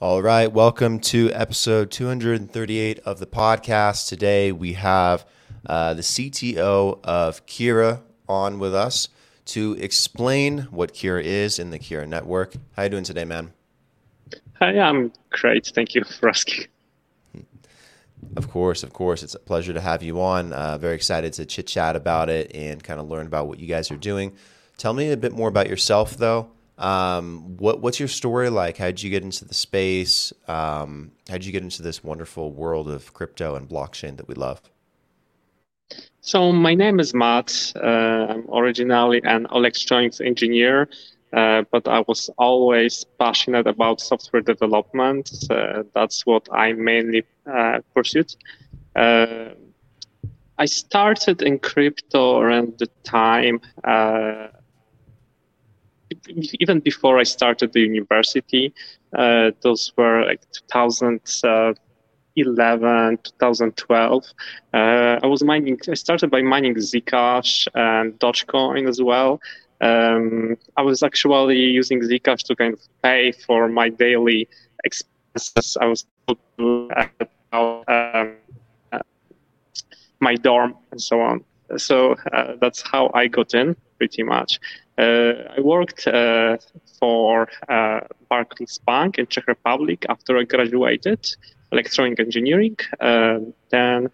right. Welcome to episode 238 of the podcast. Today we have uh, the CTO of Kira on with us to explain what Kira is in the Kira network. How are you doing today, man? Hi, I'm great. Thank you for asking. Of course, of course. It's a pleasure to have you on. Uh, very excited to chit chat about it and kind of learn about what you guys are doing. Tell me a bit more about yourself, though. Um, what what's your story like? How did you get into the space? Um, how did you get into this wonderful world of crypto and blockchain that we love? So my name is Matt. Uh, I'm originally an electronics engineer, uh, but I was always passionate about software development. Uh, that's what I mainly uh, pursued. Uh, I started in crypto around the time uh, even before I started the university, uh, those were like 2011, 2012. Uh, I was mining. I started by mining Zcash and Dogecoin as well. Um, I was actually using Zcash to kind of pay for my daily expenses. I was um, my dorm and so on. So uh, that's how I got in, pretty much. Uh, I worked uh, for uh, Barclays Bank in Czech Republic after I graduated electronic engineering. then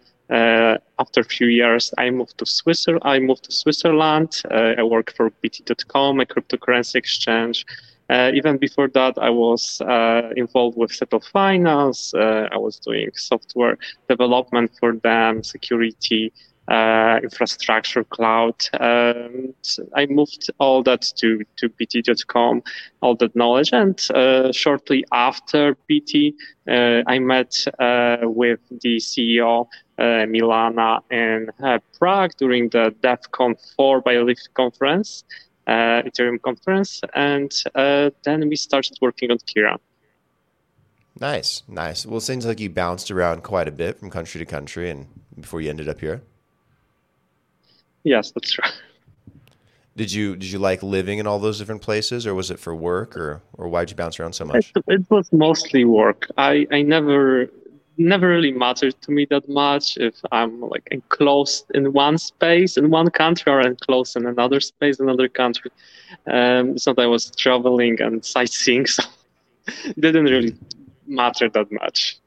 after a few years, I moved to Switzerland. I moved to Switzerland. I worked for BT.com, a cryptocurrency exchange. Uh, even before that, I was uh, involved with Settle Finance. Uh, I was doing software development for them, security, uh, infrastructure, cloud. I moved all that to, to BT.com, all that knowledge. And uh, shortly after BT, uh, I met uh, with the CEO, uh, Milana, in uh, Prague during the Devcon 4 Biolyft conference, Ethereum conference. And then we started working on Kira. Nice, nice. Well, it seems like you bounced around quite a bit from country to country and before you ended up here. Yes, that's right. Did you did you like living in all those different places, or was it for work, or or why'd you bounce around so much? It, it was mostly work. I I never never really mattered to me that much if I'm like enclosed in one space in one country or enclosed in another space, another country. Um, so I was traveling and sightseeing, so it didn't really matter that much.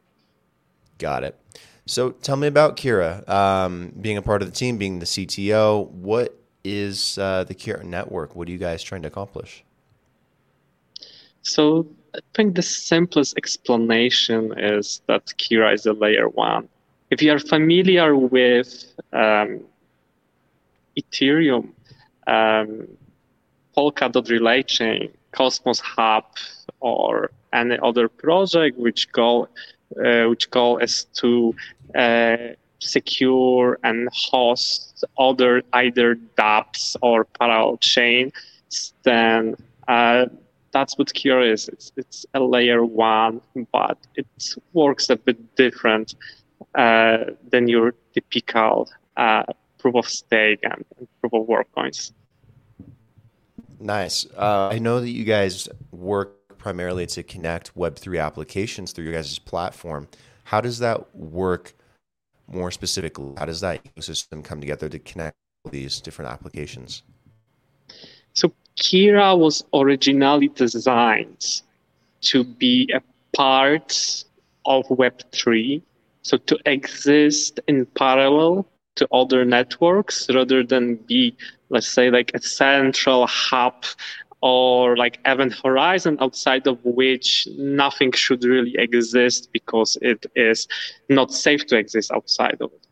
Got it. So tell me about Kira. Um, being a part of the team, being the CTO, what is uh, the Kira network? What are you guys trying to accomplish? So I think the simplest explanation is that Kira is a layer one. If you are familiar with um, Ethereum, um, Polkadot Relay Chain, Cosmos Hub, or any other project which go uh, which call is to secure and host other either dApps or parallel chain, then uh, that's what is. It's, it's a layer one, but it works a bit different uh, than your typical uh, proof of stake and, and, proof of work coins. Nice. Uh, I know that you guys work primarily to connect Web3 applications through your guys' platform. How does that work more specifically? How does that ecosystem come together to connect these different applications? So Kira was originally designed to be a part of Web3, so to exist in parallel to other networks rather than be, let's say, like a central hub or like event horizon outside of which nothing should really exist because it is not safe to exist outside of it.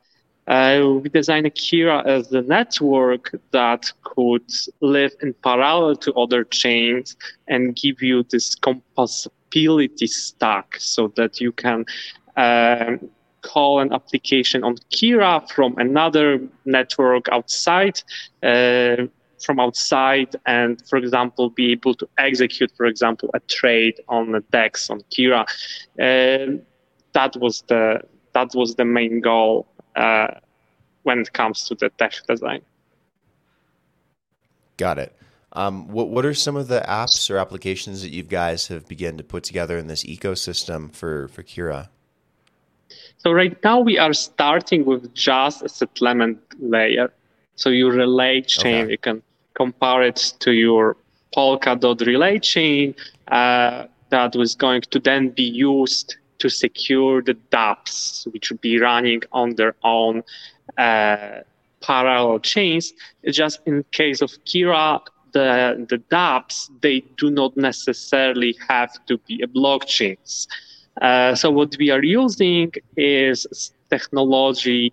Uh, we designed Kira as a network that could live in parallel to other chains and give you this composability stack so that you can um, call an application on Kira from another network outside. Uh, from outside and, for example, be able to execute, for example, a trade on the DEX on Kira. Uh, that was the that was the main goal uh, when it comes to the tech design. Got it. Um, what what are some of the apps or applications that you guys have begun to put together in this ecosystem for for Kira? So right now we are starting with just a settlement layer. So your relay chain, okay. you can compare it to your Polkadot relay chain uh, that was going to then be used to secure the dApps, which would be running on their own uh, parallel chains. Just in case of Kira, the, the dApps, they do not necessarily have to be a blockchains. Uh, so what we are using is technology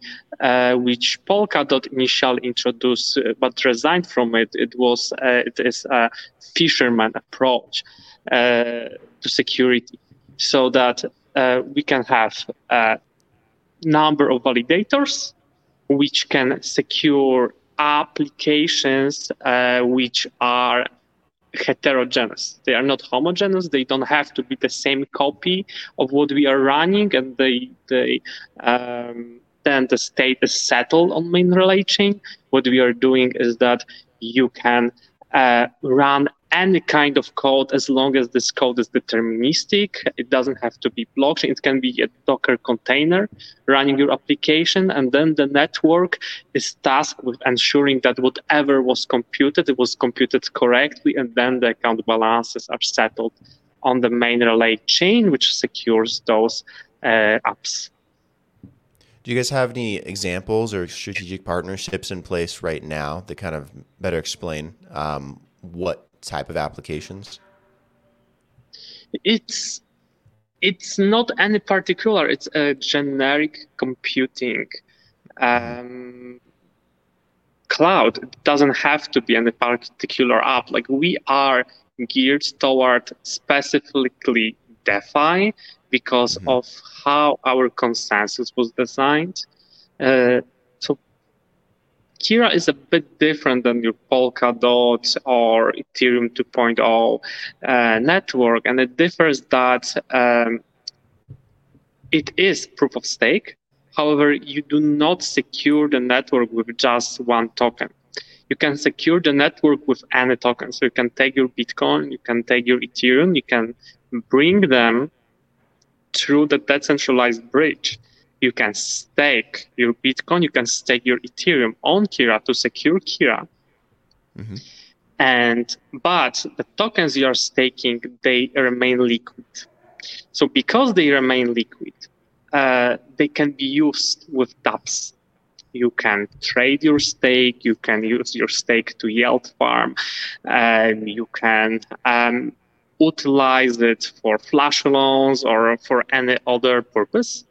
uh, which Polkadot initially introduced, uh, but resigned from it. It was uh, it is a fisherman approach uh, to security, so that we can have a number of validators which can secure applications which are heterogeneous. They are not homogeneous. They don't have to be the same copy of what we are running, and they they um, then the state is settled on main relay chain. What we are doing is that you can uh, run any kind of code as long as this code is deterministic. It doesn't have to be blockchain. It can be a Docker container running your application. And then the network is tasked with ensuring that whatever was computed, it was computed correctly. And then the account balances are settled on the main relay chain, which secures those uh, apps. Do you guys have any examples or strategic partnerships in place right now that kind of better explain um, what type of applications? It's it's not any particular. It's a generic computing um, cloud. It doesn't have to be any particular app. Like we are geared toward specifically DeFi because mm-hmm. of how our consensus was designed. Uh, Kira is a bit different than your Polkadot or Ethereum 2.0 uh, network, and it differs that um, it is proof of stake. However, you do not secure the network with just one token. You can secure the network with any token. So you can take your Bitcoin, you can take your Ethereum, you can bring them through the decentralized bridge. You can stake your Bitcoin, you can stake your Ethereum on Kira to secure Kira. Mm-hmm. And but the tokens you are staking, they remain liquid. So because they remain liquid, uh, they can be used with dApps. You can trade your stake. You can use your stake to yield farm. and you can um, utilize it for flash loans or for any other purpose.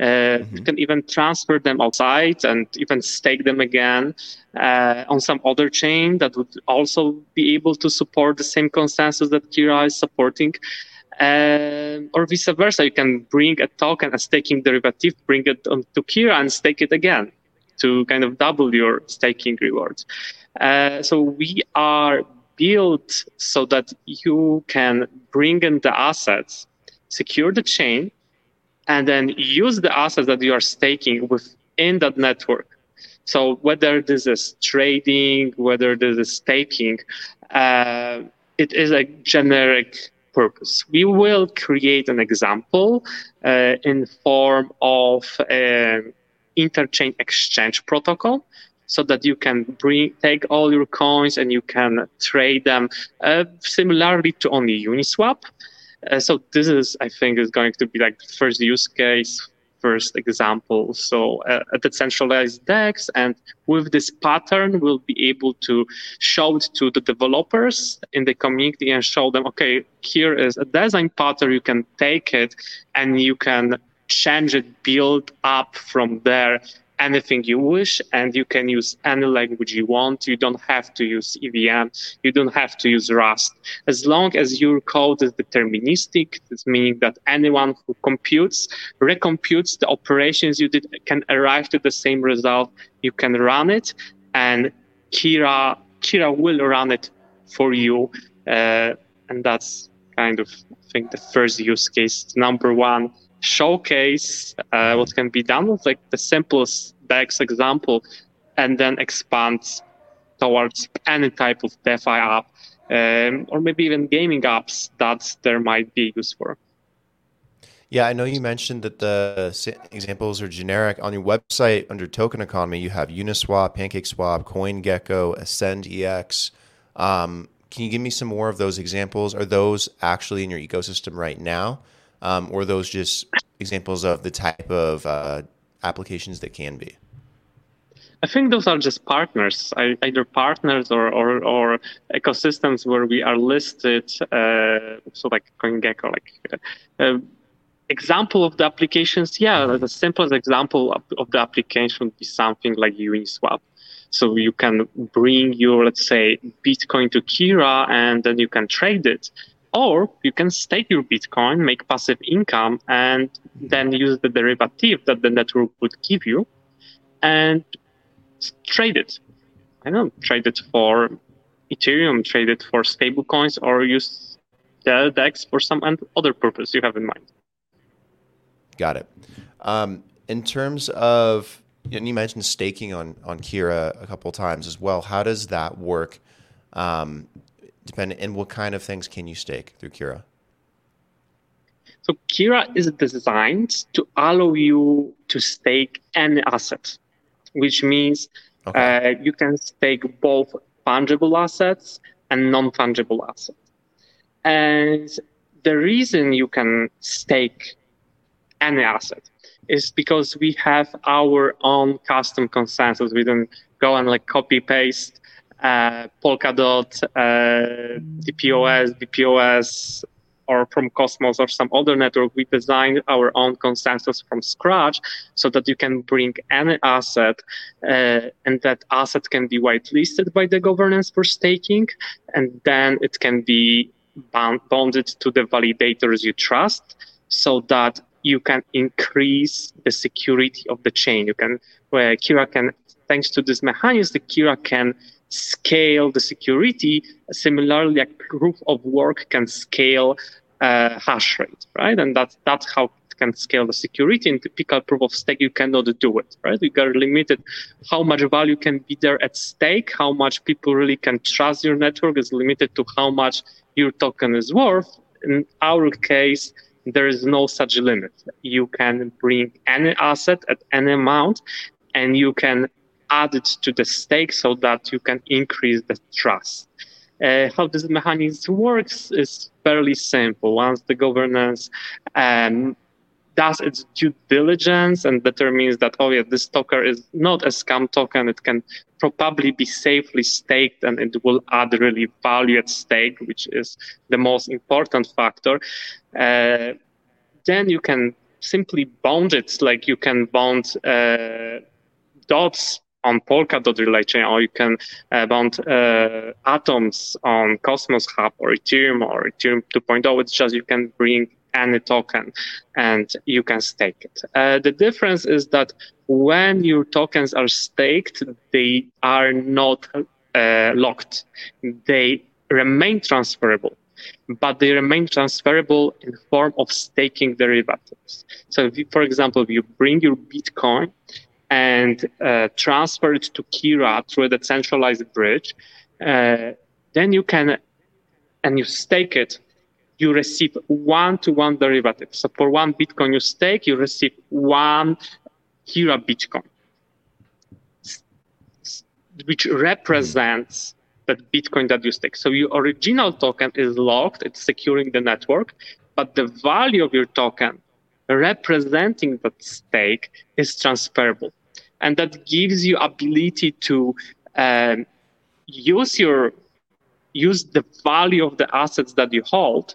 Uh, mm-hmm. You can even transfer them outside and even stake them again uh, on some other chain that would also be able to support the same consensus that Kira is supporting. Uh, or vice versa, you can bring a token, a staking derivative, bring it on to Kira and stake it again to kind of double your staking rewards. Uh, so we are built so that you can bring in the assets, secure the chain, and then use the assets that you are staking within that network. So whether this is trading, whether this is staking, uh, it is a generic purpose. We will create an example uh, in form of an interchain exchange protocol so that you can bring take all your coins and you can trade them uh, similarly to only Uniswap. Uh, so this is, I think, is going to be like the first use case, first example. So uh, a decentralized DEX, and with this pattern, we'll be able to show it to the developers in the community and show them, okay, here is a design pattern. You can take it and you can change it, build up from there anything you wish and you can use any language you want. You don't have to use EVM. You don't have to use Rust. As long as your code is deterministic, this meaning that anyone who computes, recomputes the operations you did can arrive to the same result. You can run it and Kira, Kira will run it for you. Uh, and that's kind of, I think, the first use case. Number one, showcase uh, what can be done with like the simplest DEX example and then expand towards any type of DeFi app, um, or maybe even gaming apps that there might be used for. Yeah, I know you mentioned that the examples are generic. On your website under token economy, you have Uniswap, PancakeSwap, CoinGecko, AscendEX. Um, can you give me some more of those examples? Are those actually in your ecosystem right now? Um, or those just examples of the type of uh, applications that can be? I think those are just partners, either partners or, or, or ecosystems where we are listed. Uh, so like CoinGecko, like uh, example of the applications. Yeah, the simplest example of, of the application would be something like Uniswap. So you can bring your, let's say, Bitcoin to Kira and then you can trade it. Or you can stake your Bitcoin, make passive income, and then use the derivative that the network would give you and trade it. I don't know, trade it for Ethereum, trade it for stable coins, or use the DEX for some other purpose you have in mind. Got it. Um, in terms of, know, you mentioned staking on on Kira a couple times as well. How does that work? Um, depending, and what kind of things can you stake through Kira? So Kira is designed to allow you to stake any asset, which means okay. uh, you can stake both fungible assets and non-fungible assets. And the reason you can stake any asset is because we have our own custom consensus. We don't go and like copy paste uh, Polkadot, uh, DPoS, or from Cosmos or some other network. We designed our own consensus from scratch so that you can bring any asset uh, and that asset can be whitelisted by the governance for staking. And then it can be bonded to the validators you trust so that you can increase the security of the chain. You can, where Kira can, thanks to this mechanism, the Kira can scale the security. Similarly, a proof of work can scale uh, hash rate, right? And that's that's how it can scale the security. In typical proof of stake, you cannot do it, right? You are limited how much value can be there at stake, how much people really can trust your network is limited to how much your token is worth. In our case, there is no such limit. You can bring any asset at any amount and you can add it to the stake so that you can increase the trust. Uh, how this mechanism works is fairly simple. Once the governance um, does its due diligence and determines that, oh yeah, this token is not a scam token, it can probably be safely staked and it will add really value at stake, which is the most important factor. Uh, then you can simply bound it like you can bound uh, dots on Polkadot relay chain, or you can uh, bound uh, atoms on Cosmos Hub or Ethereum or Ethereum 2.0. It's just you can bring any token and you can stake it. Uh, the difference is that when your tokens are staked, they are not uh, locked. They remain transferable but they remain transferable in form of staking derivatives. So, if you, for example, if you bring your Bitcoin and uh, transfer it to Kira through a centralized bridge, uh, then you can, and you stake it, you receive one-to-one derivative. So for one Bitcoin you stake, you receive one Kira Bitcoin, which represents that Bitcoin that you stake. So your original token is locked, it's securing the network, but the value of your token representing that stake is transferable. And that gives you ability to um, use your use the value of the assets that you hold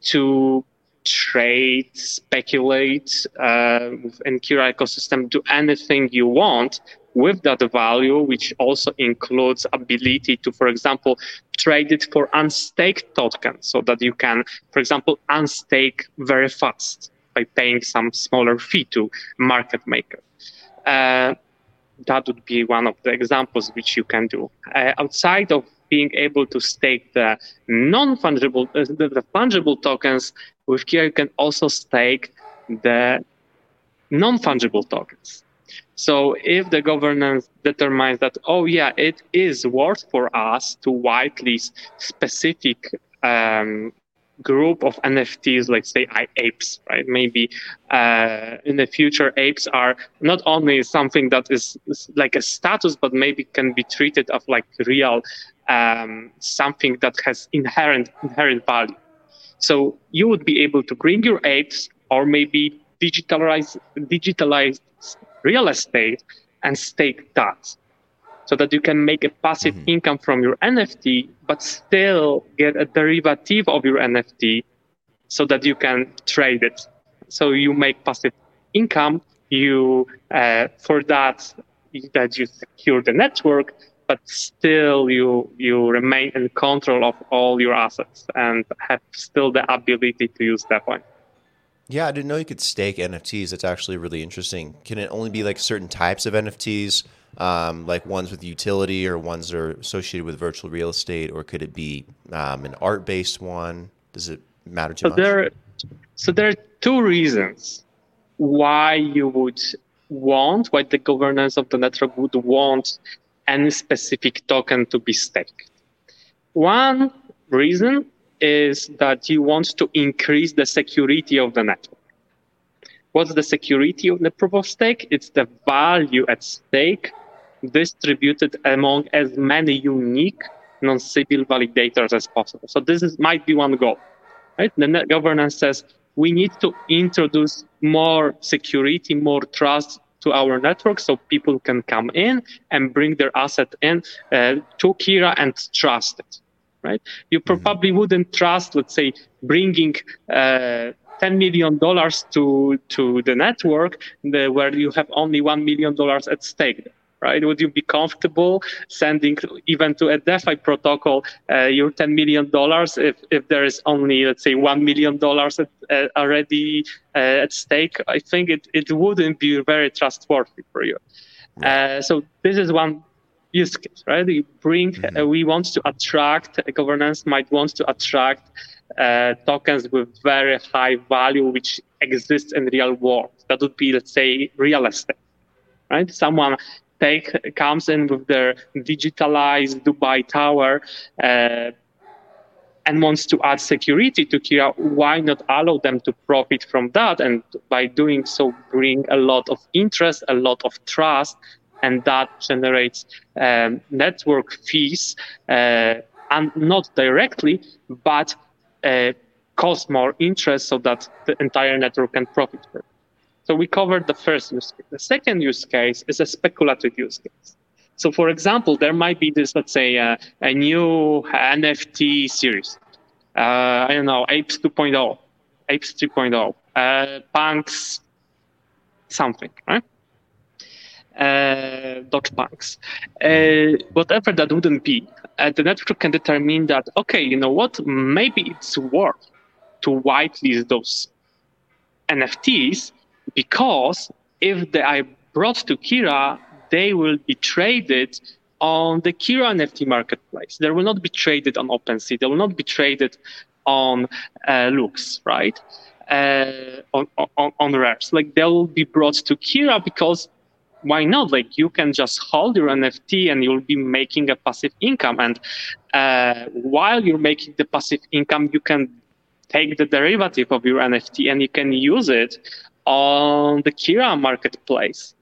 to trade, speculate uh, in Kira ecosystem, do anything you want with that value, which also includes ability to, for example, trade it for unstaked tokens so that you can, for example, unstake very fast by paying some smaller fee to market maker. Uh, that would be one of the examples which you can do. Uh, outside of being able to stake the non-fungible, uh, the, fungible tokens, with Kira you can also stake the non-fungible tokens. So if the governance determines that, oh yeah, it is worth for us to whitelist specific um, group of NFTs, like say apes, right? Maybe uh, in the future, apes are not only something that is, like a status, but maybe can be treated of like real um, something that has inherent inherent value. So you would be able to bring your apes, or maybe digitalize digitalize real estate and stake that so that you can make a passive mm-hmm. income from your NFT, but still get a derivative of your NFT so that you can trade it. So you make passive income. You uh, for that that you secure the network, but still you you remain in control of all your assets and have still the ability to use that one. Yeah, I didn't know you could stake NFTs. That's actually really interesting. Can it only be like certain types of NFTs? um, like ones with utility or ones that are associated with virtual real estate, or could it be um, an art based one? Does it matter too so much? There, so there are two reasons why you would want, why the governance of the network would want any specific token to be staked. One reason is that you want to increase the security of the network. What's the security of the proof of stake? It's the value at stake distributed among as many unique non-Sybil validators as possible. So this is, might be one goal. Right? The net governance says we need to introduce more security, more trust to our network so people can come in and bring their asset in uh, to Kira and trust it. Right? You mm-hmm. probably wouldn't trust, let's say, bringing uh, $10 million to, to the network the, where you have only $1 million at stake right? Would you be comfortable sending even to a DeFi protocol uh, your $10 million if, if there is only, let's say, $1 million uh, already uh, at stake? I think it, it wouldn't be very trustworthy for you. Uh, so this is one use case, right? We bring, mm-hmm. Uh, we want to attract, governance might want to attract uh, tokens with very high value, which exists in real world. That would be, let's say, real estate right? Someone take comes in with their digitalized Dubai Tower uh, and wants to add security to Kira, why not allow them to profit from that? And by doing so, bring a lot of interest, a lot of trust, and that generates um, network fees, uh, and not directly, but uh, cost more interest so that the entire network can profit from it. So we covered the first use case. The second use case is a speculative use case. So, for example, there might be this, let's say, uh, a new NFT series. Uh, I don't know, Apes 2.0, Apes 3.0, uh, Punks, something, right? Uh, Doge Punks. Uh, whatever that wouldn't be, uh, the network can determine that, okay, you know what, maybe it's worth to whitelist those NFTs because if they are brought to Kira, they will be traded on the Kira NFT marketplace. They will not be traded on OpenSea. They will not be traded on uh, Lux, right? Uh, on, on, on rares. Like they will be brought to Kira because why not? Like you can just hold your NFT and you'll be making a passive income. And uh, while you're making the passive income, you can take the derivative of your NFT and you can use it on the Kira marketplace.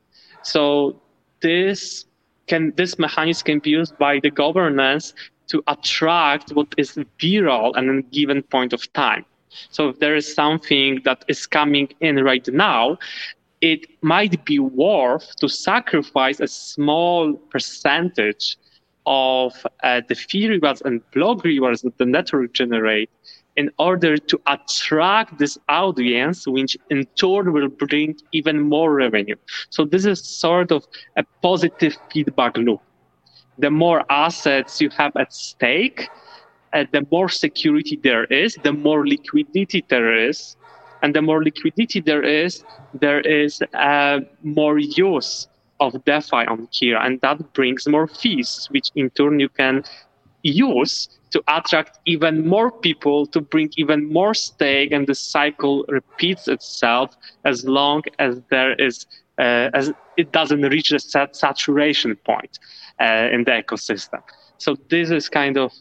So this can this mechanism can be used by the governance to attract what is viral at a given point of time. So if there is something that is coming in right now, it might be worth to sacrifice a small percentage of uh, the fee rewards and block rewards that the network generate in order to attract this audience, which in turn will bring even more revenue. So this is sort of a positive feedback loop. The more assets you have at stake, uh, the more security there is, the more liquidity there is, and the more liquidity there is, there is uh, more use of DeFi on Kira, and that brings more fees, which in turn you can use to attract even more people to bring even more stake and the cycle repeats itself as long as there is uh, as it doesn't reach a sat- saturation point uh, in the ecosystem. So this is kind of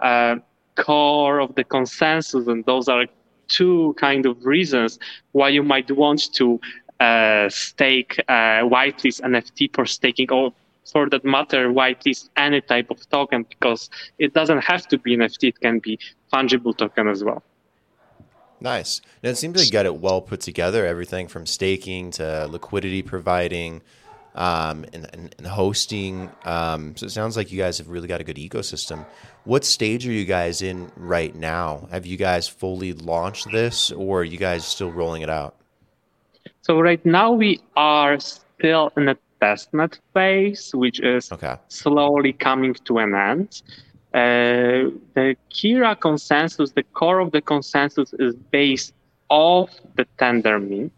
uh, core of the consensus, and those are two kind of reasons why you might want to uh, stake uh, whitelist NFT for staking or for that matter whitelist any type of token because it doesn't have to be NFT, it can be fungible token as well. Nice. And it seems like you got it well put together. Everything from staking to liquidity providing um, and, and, and, hosting. Um, so it sounds like you guys have really got a good ecosystem. What stage are you guys in right now? Have you guys fully launched this, or are you guys still rolling it out? So right now we are still in a testnet phase, which is okay. slowly coming to an end. Uh, the Kira consensus, the core of the consensus is based off the tender Tendermint.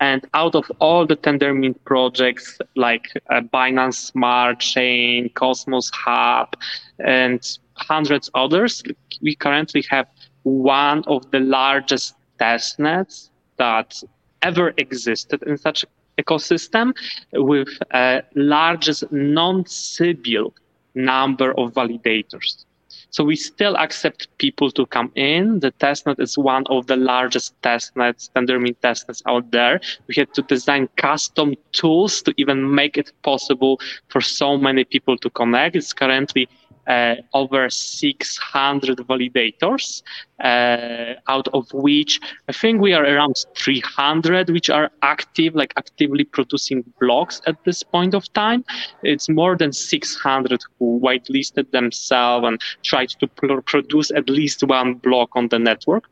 And out of all the Tendermint projects like uh, Binance Smart Chain, Cosmos Hub, and hundreds others, we currently have one of the largest testnets that ever existed in such ecosystem with a largest non-Sybil number of validators. So we still accept people to come in. The testnet is one of the largest testnets, Tendermint testnets out there. We had to design custom tools to even make it possible for so many people to connect. It's currently uh, over 600 validators, uh, out of which I think we are around 300 which are active, like actively producing blocks at this point of time. It's more than 600 who whitelisted themselves and tried to produce at least one block on the network.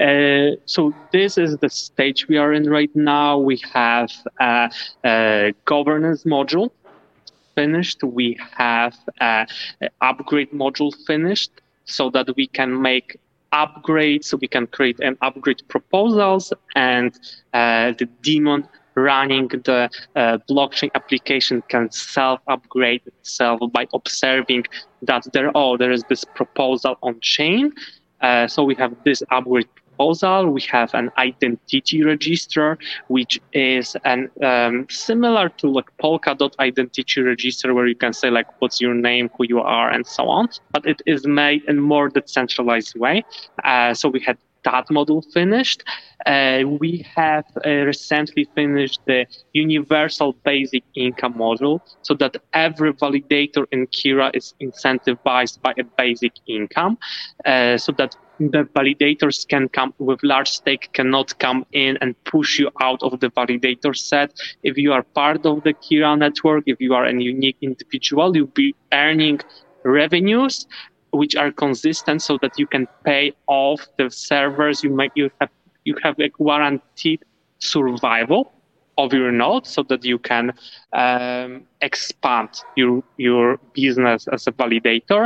Uh, so this is the stage we are in right now. We have a, a governance module finished. We have an upgrade module finished so that we can make upgrades. So we can create an upgrade proposals and uh, the daemon running the uh, blockchain application can self upgrade itself by observing that there oh there is this proposal on chain uh, so we have this upgrade proposal. We have an identity register, which is an um, similar to like Polkadot identity register, where you can say like what's your name, who you are, and so on. But it is made in more decentralized way. Uh, so we had that model finished. Uh, we have uh, recently finished the universal basic income model so that every validator in Kira is incentivized by a basic income uh, so that the validators can come with large stake cannot come in and push you out of the validator set. If you are part of the Kira network, if you are a unique individual, you'll be earning revenues which are consistent so that you can pay off the servers you make you have you have a guaranteed survival of your node so that you can um, expand your your business as a validator.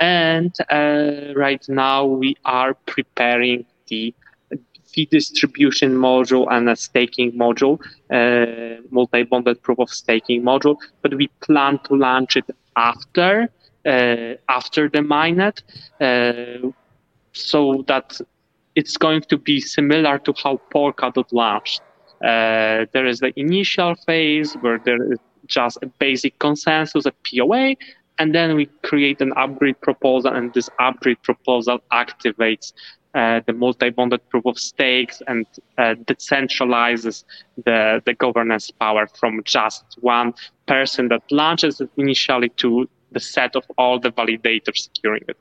And uh, right now we are preparing the fee distribution module and a staking module, uh, multi-bonded proof of staking module. But we plan to launch it after uh, after the mainnet, uh, so that it's going to be similar to how Polkadot launched. Uh, there is the initial phase where there is just a basic consensus, a POA, and then we create an upgrade proposal, and this upgrade proposal activates uh, the multi-bonded proof of stakes and uh, decentralizes the, the governance power from just one person that launches it initially to the set of all the validators securing it.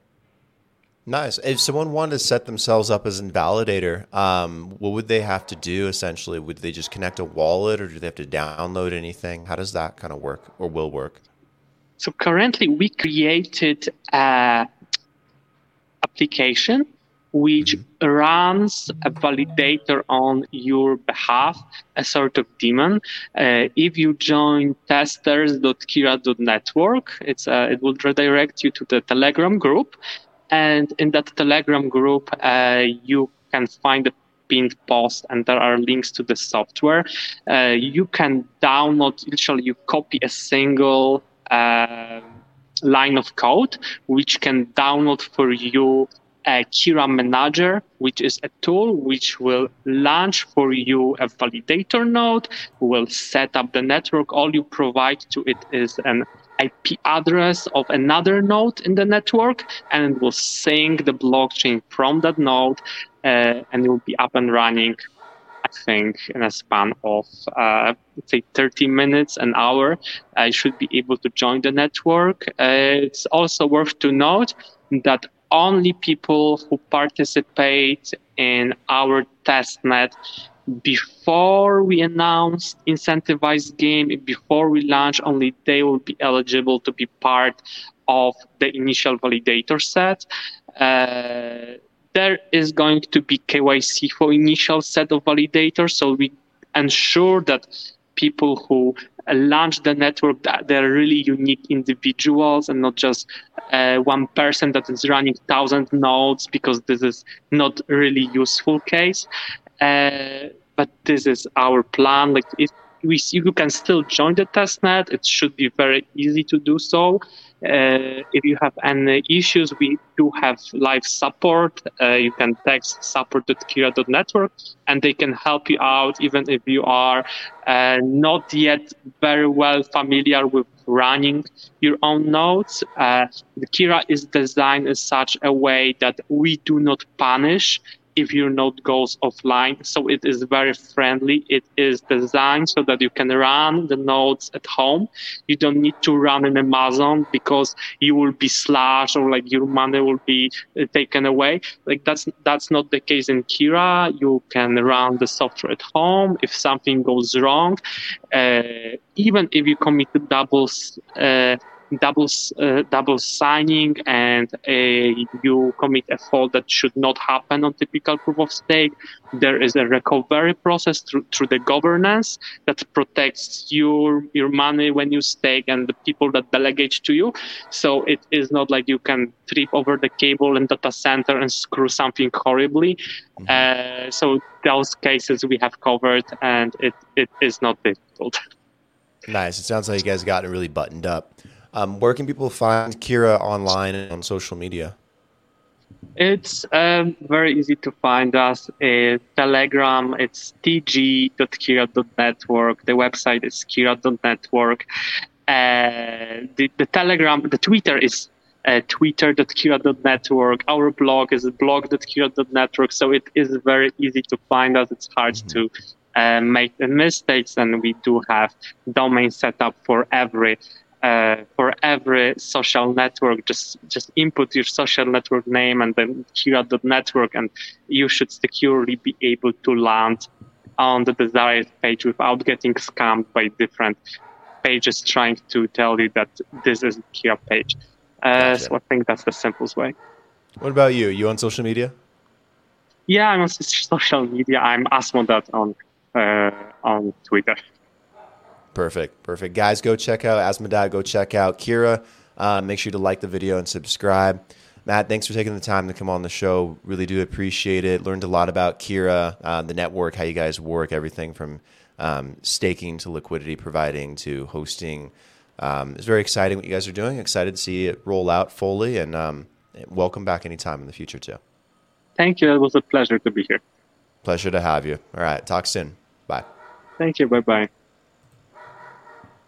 Nice. If someone wanted to set themselves up as a validator, um, what would they have to do essentially? Would they just connect a wallet or do they have to download anything? How does that kind of work or will work? So currently we created a application which mm-hmm. runs a validator on your behalf, a sort of daemon. Uh, if you join testers.kira.network, it's uh, it will redirect you to the Telegram group, and in that Telegram group, uh, you can find the pinned post and there are links to the software. Uh, you can download, literally, you copy a single uh, line of code, which can download for you a Kira Manager, which is a tool which will launch for you a validator node, will set up the network. All you provide to it is an IP address of another node in the network, and it will sync the blockchain from that node, uh, and it will be up and running. I think in a span of uh, let's say 30 minutes, an hour, I should be able to join the network. Uh, it's also worth to note that only people who participate in our testnet before we announce incentivized game, before we launch, only they will be eligible to be part of the initial validator set. Uh, there is going to be KYC for initial set of validators, so we ensure that people who launch the network that they're really unique individuals and not just uh, one person that is running thousand nodes because this is not really useful case uh, but this is our plan like we you can still join the testnet it should be very easy to do so uh, if you have any issues, we do have live support. Uh, you can text support.kira.network and they can help you out even if you are uh, not yet very well familiar with running your own nodes. Uh, the Kira is designed in such a way that we do not punish if your node goes offline. So it is very friendly. It is designed so that you can run the nodes at home. You don't need to run in Amazon because you will be slashed or like your money will be uh, taken away. Like that's that's not the case in Kira. You can run the software at home. If something goes wrong, uh, even if you commit doubles. Uh, double uh, double signing and you commit a fault that should not happen on typical proof of stake. There is a recovery process through, through the governance that protects your your money when you stake and the people that delegate to you. So it is not like you can trip over the cable in the data center and screw something horribly. Mm-hmm. Uh, so those cases we have covered, and it, it is not difficult. Nice. It sounds like you guys got it really buttoned up. Um, where can people find Kira online and on social media? It's um, very easy to find us. Uh, Telegram, it's tg.kira.network. The website is kira.network. Uh, the, the Telegram, the Twitter is uh, twitter.kira.network. Our blog is blog.kira.network. So it is very easy to find us. It's hard mm-hmm. to uh, make mistakes, and we do have domain set up for every uh, for every social network, just just input your social network name and then Kira.network, and you should securely be able to land on the desired page without getting scammed by different pages trying to tell you that this is Kira page. Uh, gotcha. So I think that's the simplest way. What about you? You on social media? Yeah, I'm on social media. I'm Asmodat on uh, on Twitter. Perfect, perfect. Guys, go check out Asmodat. Go check out Kira. Uh, make sure to like the video and subscribe. Matt, thanks for taking the time to come on the show. Really do appreciate it. Learned a lot about Kira, uh, the network, how you guys work, everything from um, staking to liquidity providing to hosting. Um, it's very exciting what you guys are doing. Excited to see it roll out fully, and um, welcome back anytime in the future too. Thank you. It was a pleasure to be here. Pleasure to have you. All right. Talk soon. Bye. Thank you. Bye bye.